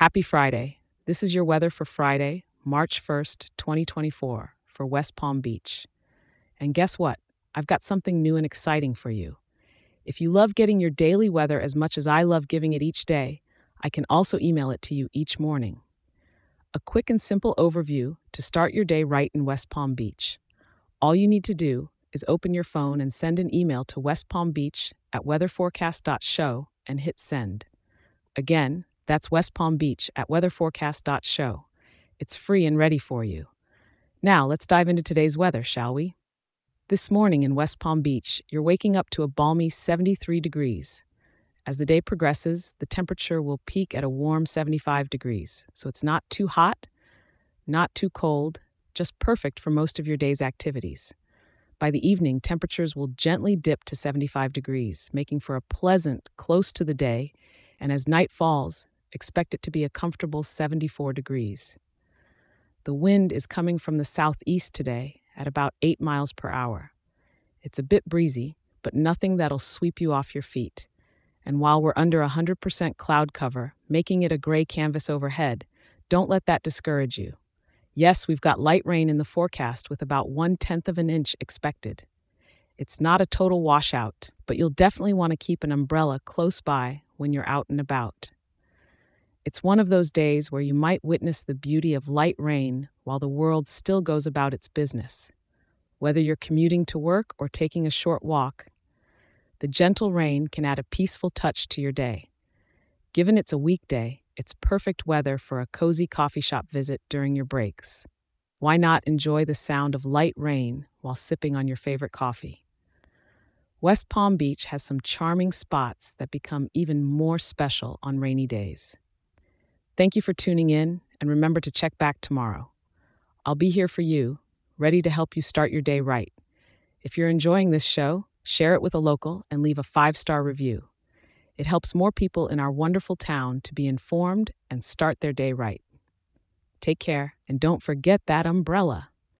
Happy Friday. This is your weather for Friday, March 1st, 2024, for West Palm Beach. And guess what? I've got something new and exciting for you. If you love getting your daily weather as much as I love giving it each day, I can also email it to you each morning. A quick and simple overview to start your day right in West Palm Beach. All you need to do is open your phone and send an email to West Palm Beach at weatherforecast.show and hit send. Again, that's West Palm Beach at weatherforecast.show. It's free and ready for you. Now, let's dive into today's weather, shall we? This morning in West Palm Beach, you're waking up to a balmy 73 degrees. As the day progresses, the temperature will peak at a warm 75 degrees, so it's not too hot, not too cold, just perfect for most of your day's activities. By the evening, temperatures will gently dip to 75 degrees, making for a pleasant, close to the day, and as night falls, expect it to be a comfortable 74 degrees. The wind is coming from the southeast today at about 8 miles per hour. It's a bit breezy, but nothing that'll sweep you off your feet. And while we're under 100% cloud cover, making it a gray canvas overhead, don't let that discourage you. Yes, we've got light rain in the forecast with about one tenth of an inch expected. It's not a total washout, but you'll definitely want to keep an umbrella close by when you're out and about. It's one of those days where you might witness the beauty of light rain while the world still goes about its business. Whether you're commuting to work or taking a short walk, the gentle rain can add a peaceful touch to your day. Given it's a weekday, it's perfect weather for a cozy coffee shop visit during your breaks. Why not enjoy the sound of light rain while sipping on your favorite coffee? West Palm Beach has some charming spots that become even more special on rainy days. Thank you for tuning in, and remember to check back tomorrow. I'll be here for you, ready to help you start your day right. If you're enjoying this show, share it with a local and leave a five star review. It helps more people in our wonderful town to be informed and start their day right. Take care, and don't forget that umbrella.